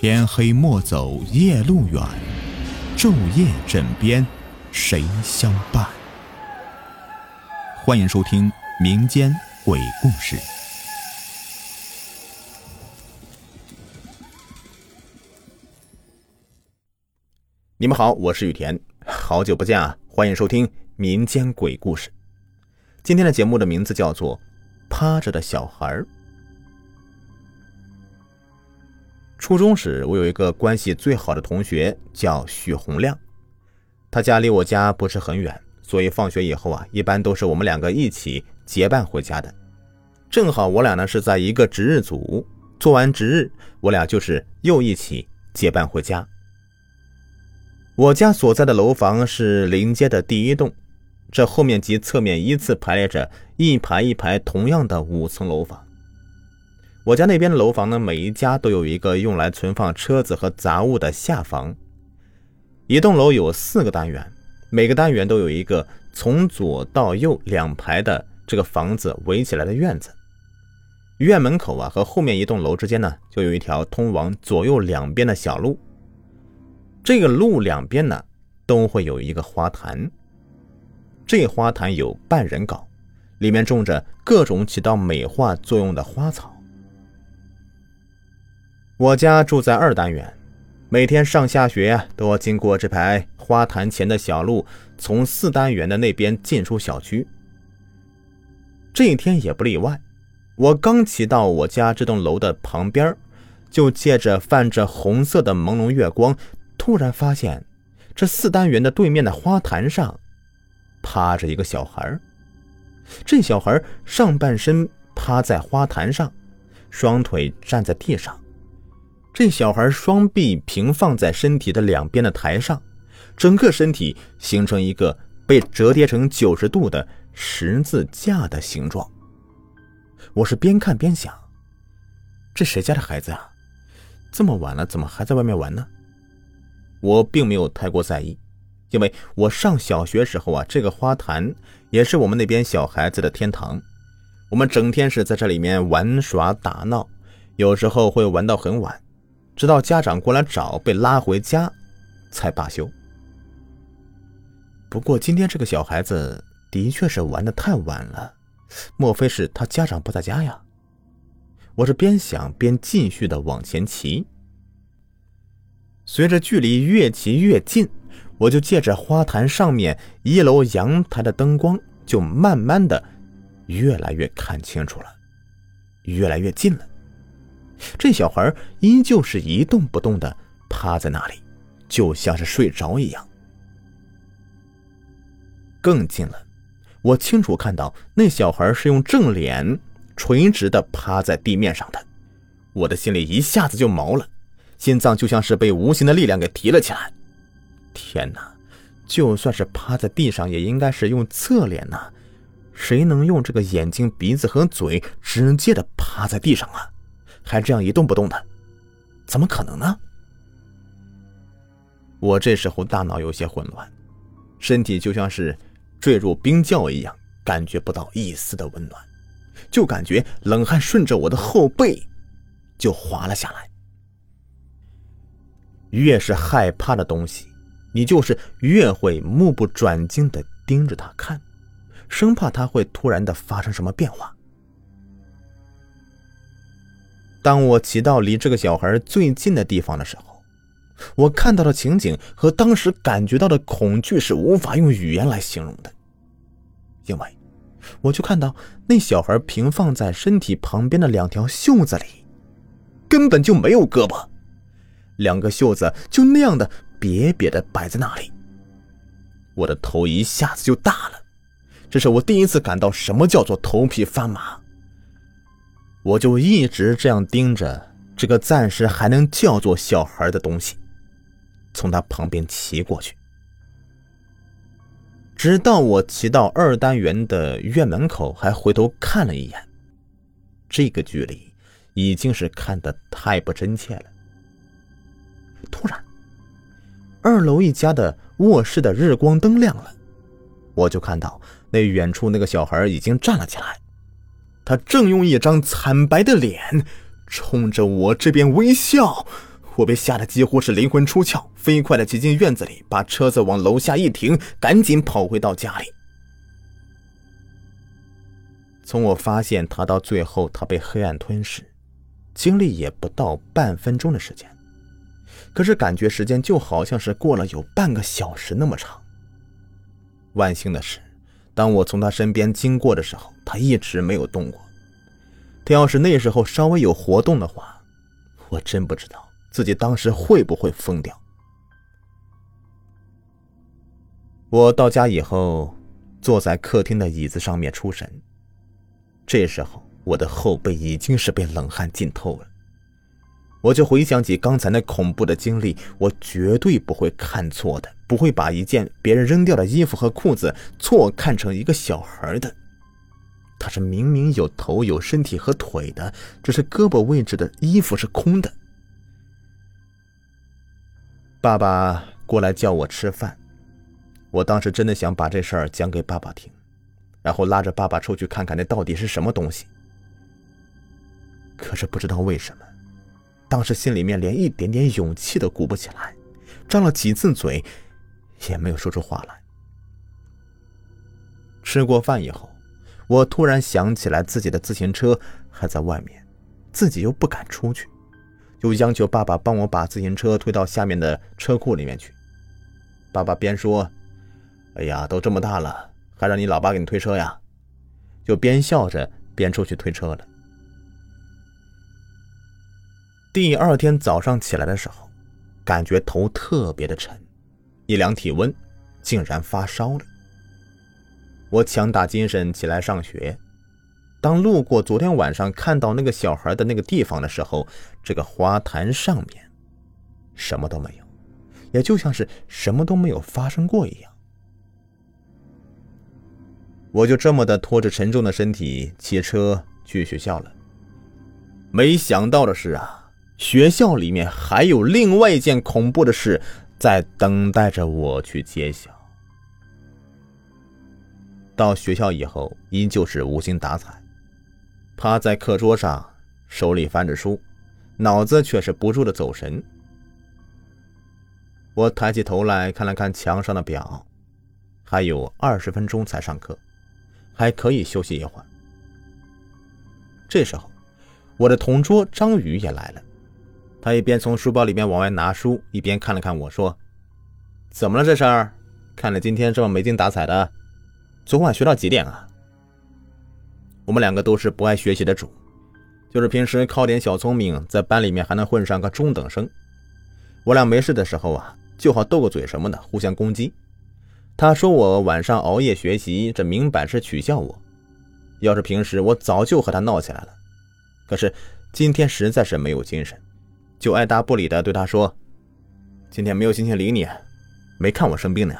天黑莫走夜路远，昼夜枕边谁相伴？欢迎收听民间鬼故事。你们好，我是雨田，好久不见啊！欢迎收听民间鬼故事。今天的节目的名字叫做《趴着的小孩儿》。初中时，我有一个关系最好的同学叫许洪亮，他家离我家不是很远，所以放学以后啊，一般都是我们两个一起结伴回家的。正好我俩呢是在一个值日组，做完值日，我俩就是又一起结伴回家。我家所在的楼房是临街的第一栋，这后面及侧面依次排列着一排一排同样的五层楼房。我家那边的楼房呢，每一家都有一个用来存放车子和杂物的下房。一栋楼有四个单元，每个单元都有一个从左到右两排的这个房子围起来的院子。院门口啊和后面一栋楼之间呢，就有一条通往左右两边的小路。这个路两边呢，都会有一个花坛。这花坛有半人高，里面种着各种起到美化作用的花草。我家住在二单元，每天上下学都要经过这排花坛前的小路，从四单元的那边进出小区。这一天也不例外，我刚骑到我家这栋楼的旁边，就借着泛着红色的朦胧月光，突然发现这四单元的对面的花坛上趴着一个小孩。这小孩上半身趴在花坛上，双腿站在地上。这小孩双臂平放在身体的两边的台上，整个身体形成一个被折叠成九十度的十字架的形状。我是边看边想：这谁家的孩子啊？这么晚了，怎么还在外面玩呢？我并没有太过在意，因为我上小学时候啊，这个花坛也是我们那边小孩子的天堂。我们整天是在这里面玩耍打闹，有时候会玩到很晚。直到家长过来找，被拉回家，才罢休。不过今天这个小孩子的确是玩的太晚了，莫非是他家长不在家呀？我是边想边继续的往前骑。随着距离越骑越近，我就借着花坛上面一楼阳台的灯光，就慢慢的越来越看清楚了，越来越近了。这小孩依旧是一动不动的趴在那里，就像是睡着一样。更近了，我清楚看到那小孩是用正脸垂直的趴在地面上的，我的心里一下子就毛了，心脏就像是被无形的力量给提了起来。天哪，就算是趴在地上，也应该是用侧脸呐，谁能用这个眼睛、鼻子和嘴直接的趴在地上啊？还这样一动不动的，怎么可能呢？我这时候大脑有些混乱，身体就像是坠入冰窖一样，感觉不到一丝的温暖，就感觉冷汗顺着我的后背就滑了下来。越是害怕的东西，你就是越会目不转睛的盯着他看，生怕他会突然的发生什么变化。当我骑到离这个小孩最近的地方的时候，我看到的情景和当时感觉到的恐惧是无法用语言来形容的。因为，我就看到那小孩平放在身体旁边的两条袖子里，根本就没有胳膊，两个袖子就那样的瘪瘪的摆在那里。我的头一下子就大了，这是我第一次感到什么叫做头皮发麻。我就一直这样盯着这个暂时还能叫做小孩的东西，从他旁边骑过去，直到我骑到二单元的院门口，还回头看了一眼。这个距离已经是看得太不真切了。突然，二楼一家的卧室的日光灯亮了，我就看到那远处那个小孩已经站了起来。他正用一张惨白的脸冲着我这边微笑，我被吓得几乎是灵魂出窍，飞快的挤进院子里，把车子往楼下一停，赶紧跑回到家里。从我发现他到最后他被黑暗吞噬，经历也不到半分钟的时间，可是感觉时间就好像是过了有半个小时那么长。万幸的是，当我从他身边经过的时候，他一直没有动过。他要是那时候稍微有活动的话，我真不知道。自己当时会不会疯掉？我到家以后，坐在客厅的椅子上面出神。这时候，我的后背已经是被冷汗浸透了。我就回想起刚才那恐怖的经历，我绝对不会看错的，不会把一件别人扔掉的衣服和裤子错看成一个小孩的。他是明明有头、有身体和腿的，只是胳膊位置的衣服是空的。爸爸过来叫我吃饭，我当时真的想把这事儿讲给爸爸听，然后拉着爸爸出去看看那到底是什么东西。可是不知道为什么，当时心里面连一点点勇气都鼓不起来，张了几次嘴，也没有说出话来。吃过饭以后，我突然想起来自己的自行车还在外面，自己又不敢出去。就央求爸爸帮我把自行车推到下面的车库里面去。爸爸边说：“哎呀，都这么大了，还让你老爸给你推车呀？”就边笑着边出去推车了。第二天早上起来的时候，感觉头特别的沉，一量体温，竟然发烧了。我强打精神起来上学。当路过昨天晚上看到那个小孩的那个地方的时候，这个花坛上面什么都没有，也就像是什么都没有发生过一样。我就这么的拖着沉重的身体骑车去学校了。没想到的是啊，学校里面还有另外一件恐怖的事在等待着我去揭晓。到学校以后，依旧是无精打采。趴在课桌上，手里翻着书，脑子却是不住的走神。我抬起头来看了看墙上的表，还有二十分钟才上课，还可以休息一会儿。这时候，我的同桌张宇也来了，他一边从书包里面往外拿书，一边看了看我说：“怎么了这是？看了今天这么没精打采的，昨晚学到几点啊？”我们两个都是不爱学习的主，就是平时靠点小聪明，在班里面还能混上个中等生。我俩没事的时候啊，就好斗个嘴什么的，互相攻击。他说我晚上熬夜学习，这明摆是取笑我。要是平时，我早就和他闹起来了。可是今天实在是没有精神，就爱答不理的对他说：“今天没有心情理你，没看我生病呢。”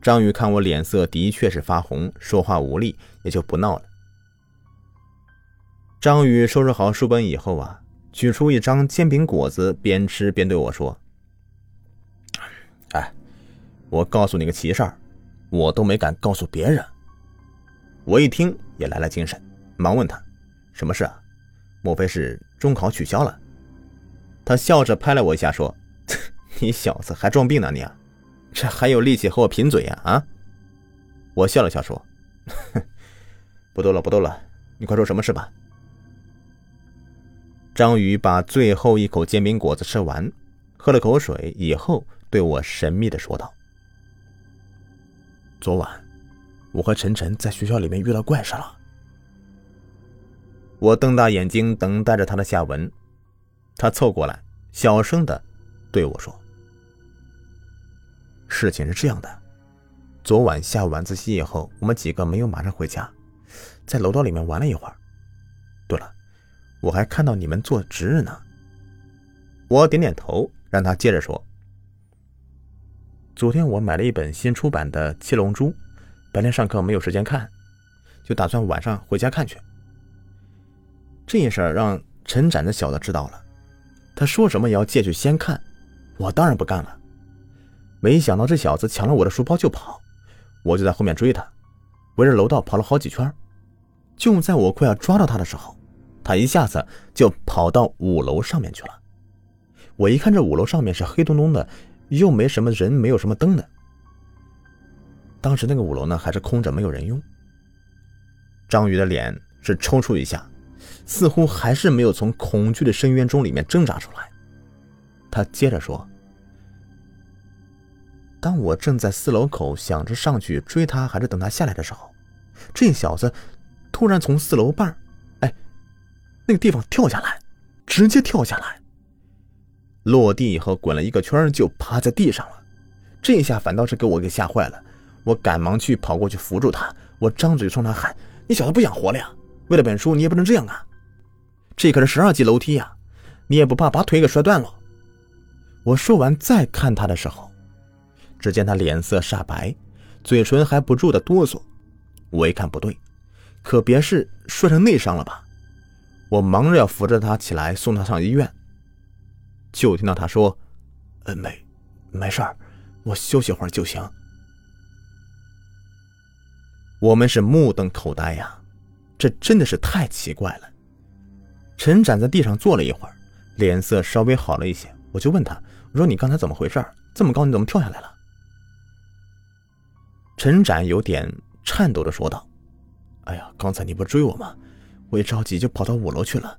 张宇看我脸色的确是发红，说话无力，也就不闹了。张宇收拾好书本以后啊，取出一张煎饼果子，边吃边对我说：“哎，我告诉你个奇事儿，我都没敢告诉别人。”我一听也来了精神，忙问他：“什么事啊？莫非是中考取消了？”他笑着拍了我一下，说：“你小子还装病呢你啊？这还有力气和我贫嘴呀？啊？”我笑了笑说：“不逗了，不逗了，你快说什么事吧。”张宇把最后一口煎饼果子吃完，喝了口水以后，对我神秘的说道：“昨晚，我和晨晨在学校里面遇到怪事了。”我瞪大眼睛等待着他的下文。他凑过来，小声的对我说：“事情是这样的，昨晚下晚自习以后，我们几个没有马上回家，在楼道里面玩了一会儿。对了。”我还看到你们做值日呢。我点点头，让他接着说。昨天我买了一本新出版的《七龙珠》，白天上课没有时间看，就打算晚上回家看去。这件事让陈展这小子知道了，他说什么也要借去先看，我当然不干了。没想到这小子抢了我的书包就跑，我就在后面追他，围着楼道跑了好几圈。就在我快要抓到他的时候。他一下子就跑到五楼上面去了，我一看这五楼上面是黑洞洞的，又没什么人，没有什么灯的。当时那个五楼呢还是空着，没有人用。张宇的脸是抽搐一下，似乎还是没有从恐惧的深渊中里面挣扎出来。他接着说：“当我正在四楼口想着上去追他，还是等他下来的时候，这小子突然从四楼半，哎，那个地方跳下来，直接跳下来。”落地以后滚了一个圈，就趴在地上了。这下反倒是给我给吓坏了，我赶忙去跑过去扶住他。我张嘴冲他喊：“你小子不想活了呀？为了本书你也不能这样啊！这可是十二级楼梯呀，你也不怕把腿给摔断了？”我说完再看他的时候，只见他脸色煞白，嘴唇还不住的哆嗦。我一看不对，可别是摔成内伤了吧？我忙着要扶着他起来送他上医院。就听到他说：“呃，没，没事儿，我休息会儿就行。”我们是目瞪口呆呀，这真的是太奇怪了。陈展在地上坐了一会儿，脸色稍微好了一些，我就问他：“我说你刚才怎么回事？这么高你怎么跳下来了？”陈展有点颤抖的说道：“哎呀，刚才你不追我吗？我一着急就跑到五楼去了，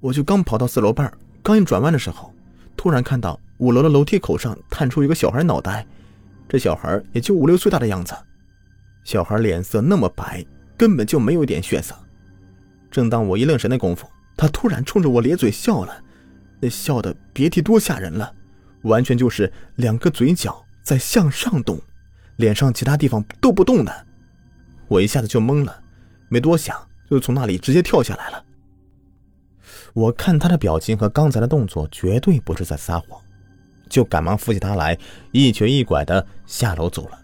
我就刚跑到四楼半。”刚一转弯的时候，突然看到五楼的楼梯口上探出一个小孩脑袋，这小孩也就五六岁大的样子，小孩脸色那么白，根本就没有一点血色。正当我一愣神的功夫，他突然冲着我咧嘴笑了，那笑的别提多吓人了，完全就是两个嘴角在向上动，脸上其他地方都不动的。我一下子就懵了，没多想就从那里直接跳下来了。我看他的表情和刚才的动作，绝对不是在撒谎，就赶忙扶起他来，一瘸一拐的下楼走了。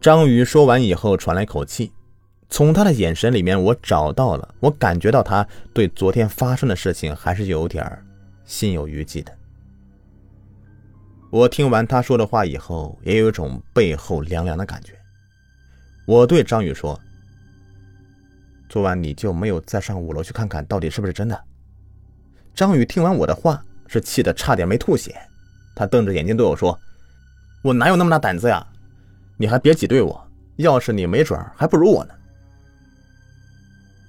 张宇说完以后，喘了口气，从他的眼神里面，我找到了，我感觉到他对昨天发生的事情还是有点心有余悸的。我听完他说的话以后，也有一种背后凉凉的感觉。我对张宇说。昨晚你就没有再上五楼去看看到底是不是真的？张宇听完我的话，是气得差点没吐血。他瞪着眼睛对我说：“我哪有那么大胆子呀？你还别挤兑我，要是你没准还不如我呢。”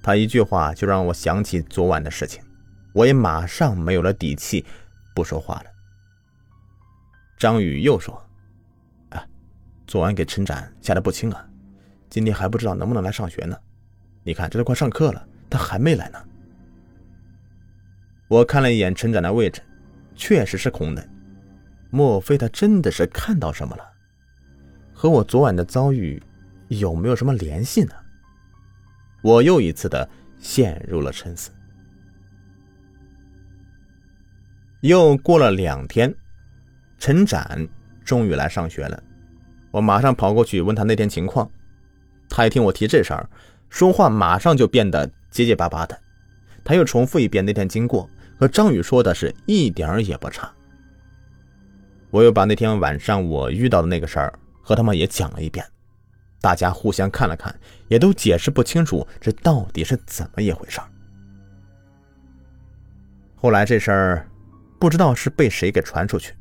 他一句话就让我想起昨晚的事情，我也马上没有了底气，不说话了。张宇又说：“啊，昨晚给陈展吓得不轻啊，今天还不知道能不能来上学呢。”你看，这都快上课了，他还没来呢。我看了一眼陈展的位置，确实是空的。莫非他真的是看到什么了？和我昨晚的遭遇有没有什么联系呢？我又一次的陷入了沉思。又过了两天，陈展终于来上学了。我马上跑过去问他那天情况，他一听我提这事儿。说话马上就变得结结巴巴的，他又重复一遍那天经过，和张宇说的是一点儿也不差。我又把那天晚上我遇到的那个事儿和他们也讲了一遍，大家互相看了看，也都解释不清楚这到底是怎么一回事后来这事儿不知道是被谁给传出去，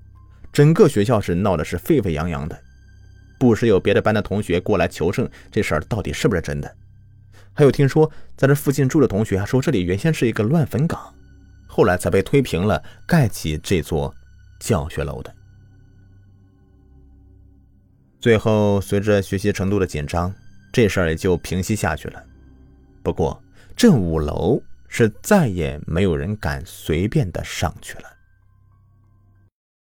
整个学校是闹的是沸沸扬扬的，不时有别的班的同学过来求证这事儿到底是不是真的。还有听说，在这附近住的同学说，这里原先是一个乱坟岗，后来才被推平了，盖起这座教学楼的。最后，随着学习程度的紧张，这事儿也就平息下去了。不过，这五楼是再也没有人敢随便的上去了。